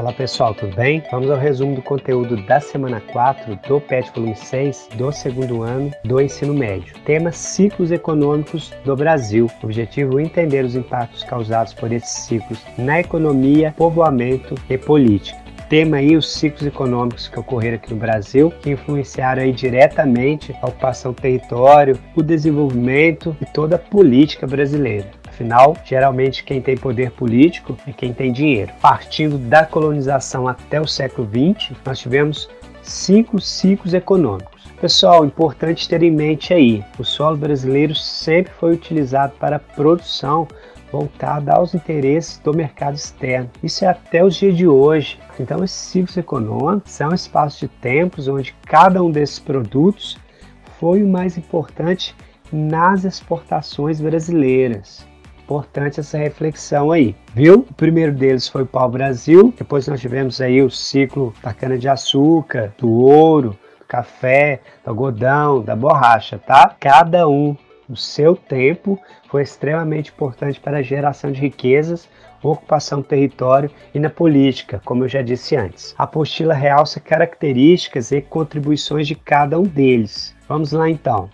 Olá pessoal, tudo bem? Vamos ao resumo do conteúdo da semana 4 do PET Volume 6 do segundo ano do ensino médio. Tema Ciclos Econômicos do Brasil. Objetivo entender os impactos causados por esses ciclos na economia, povoamento e política tema aí os ciclos econômicos que ocorreram aqui no Brasil, que influenciaram aí diretamente a ocupação do território, o desenvolvimento e toda a política brasileira. Afinal, geralmente quem tem poder político é quem tem dinheiro. Partindo da colonização até o século XX, nós tivemos cinco ciclos econômicos. Pessoal, importante ter em mente aí, o solo brasileiro sempre foi utilizado para a produção voltada aos interesses do mercado externo. Isso é até os dias de hoje. Então, esses ciclos econômicos são espaços de tempos onde cada um desses produtos foi o mais importante nas exportações brasileiras. Importante essa reflexão aí, viu? O primeiro deles foi o pau-brasil, depois nós tivemos aí o ciclo da cana-de-açúcar, do ouro, do café, do algodão, da borracha, tá? Cada um no seu tempo foi extremamente importante para a geração de riquezas, ocupação do território e na política, como eu já disse antes. A apostila realça características e contribuições de cada um deles. Vamos lá então.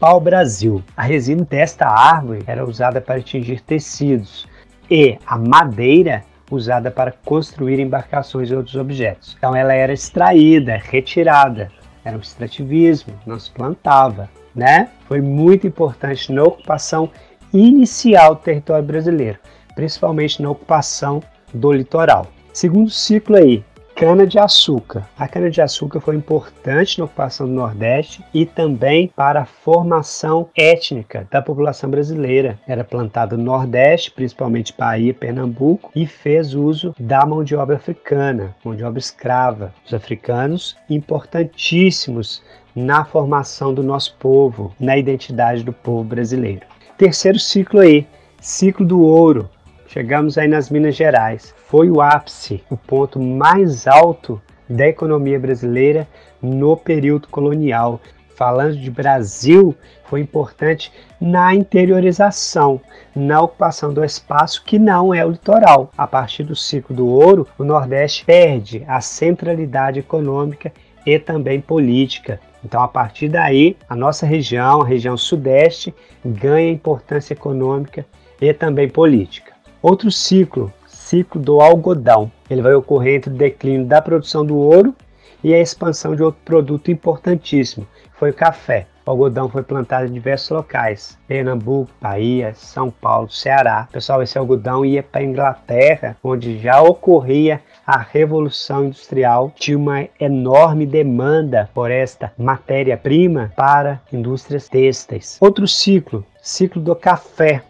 Pau-brasil. A resina desta árvore era usada para tingir tecidos e a madeira usada para construir embarcações e outros objetos. Então ela era extraída, retirada. Era um extrativismo, não se plantava né? Foi muito importante na ocupação inicial do território brasileiro, principalmente na ocupação do litoral. Segundo ciclo aí, cana-de-açúcar. A cana-de-açúcar foi importante na ocupação do Nordeste e também para a formação étnica da população brasileira. Era plantada no Nordeste, principalmente Bahia, Pernambuco, e fez uso da mão de obra africana, mão de obra escrava. Os africanos, importantíssimos na formação do nosso povo, na identidade do povo brasileiro. Terceiro ciclo aí, ciclo do ouro. Chegamos aí nas Minas Gerais. Foi o ápice, o ponto mais alto da economia brasileira no período colonial. Falando de Brasil, foi importante na interiorização, na ocupação do espaço que não é o litoral. A partir do ciclo do ouro, o Nordeste perde a centralidade econômica e também política. Então, a partir daí, a nossa região, a região sudeste, ganha importância econômica e também política. Outro ciclo, ciclo do algodão. Ele vai ocorrer entre o declínio da produção do ouro e a expansão de outro produto importantíssimo, foi o café. O algodão foi plantado em diversos locais: Pernambuco, Bahia, São Paulo, Ceará. Pessoal, esse algodão ia para a Inglaterra, onde já ocorria a Revolução Industrial. Tinha uma enorme demanda por esta matéria-prima para indústrias têxteis. Outro ciclo, ciclo do café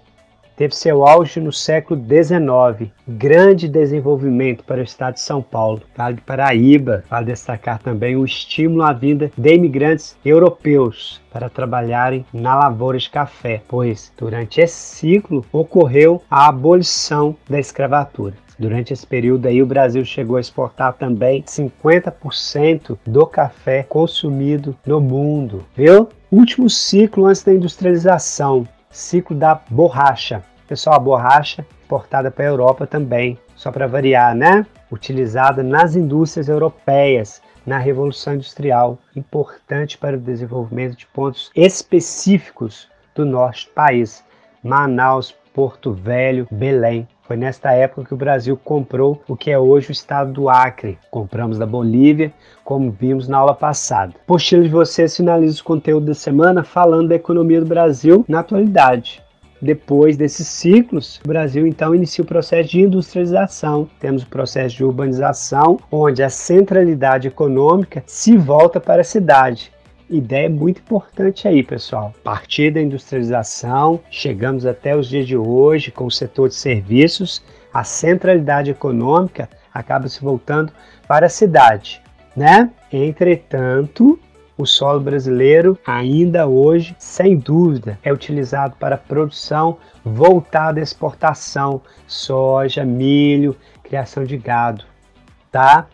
teve seu auge no século XIX. Grande desenvolvimento para o estado de São Paulo. Vale do Paraíba, vale destacar também o estímulo à vinda de imigrantes europeus para trabalharem na lavoura de café, pois durante esse ciclo ocorreu a abolição da escravatura. Durante esse período aí, o Brasil chegou a exportar também 50% do café consumido no mundo, viu? Último ciclo antes da industrialização, ciclo da borracha. Pessoal, a borracha exportada para a Europa também, só para variar, né? Utilizada nas indústrias europeias na Revolução Industrial, importante para o desenvolvimento de pontos específicos do do país, Manaus, Porto Velho, Belém. Foi nesta época que o Brasil comprou o que é hoje o estado do Acre. Compramos da Bolívia, como vimos na aula passada. Apostila de vocês finaliza o conteúdo da semana falando da economia do Brasil na atualidade. Depois desses ciclos, o Brasil então inicia o processo de industrialização. Temos o processo de urbanização, onde a centralidade econômica se volta para a cidade ideia muito importante aí, pessoal. A partir da industrialização, chegamos até os dias de hoje com o setor de serviços, a centralidade econômica acaba se voltando para a cidade, né? Entretanto, o solo brasileiro ainda hoje, sem dúvida, é utilizado para produção voltada à exportação, soja, milho, criação de gado, tá?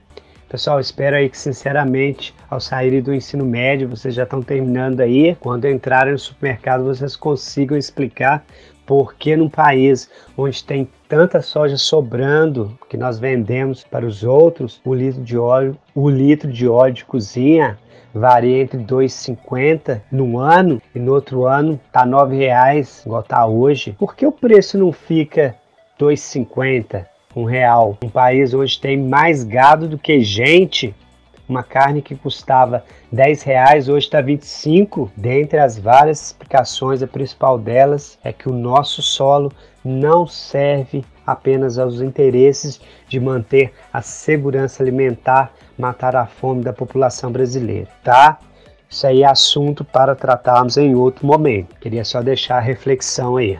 Pessoal, espero aí que sinceramente, ao saírem do ensino médio, vocês já estão terminando aí. Quando entrarem no supermercado, vocês consigam explicar Porque num país onde tem tanta soja sobrando que nós vendemos para os outros, o litro de óleo, o litro de óleo de cozinha varia entre 2,50 no ano e no outro ano tá R$ 9,00, igual tá hoje. Por que o preço não fica 2,50, um real? Um país onde tem mais gado do que gente, uma carne que custava 10 reais hoje está 25. Dentre as várias explicações, a principal delas é que o nosso solo não serve apenas aos interesses de manter a segurança alimentar, matar a fome da população brasileira, tá? Isso aí é assunto para tratarmos em outro momento. Queria só deixar a reflexão aí.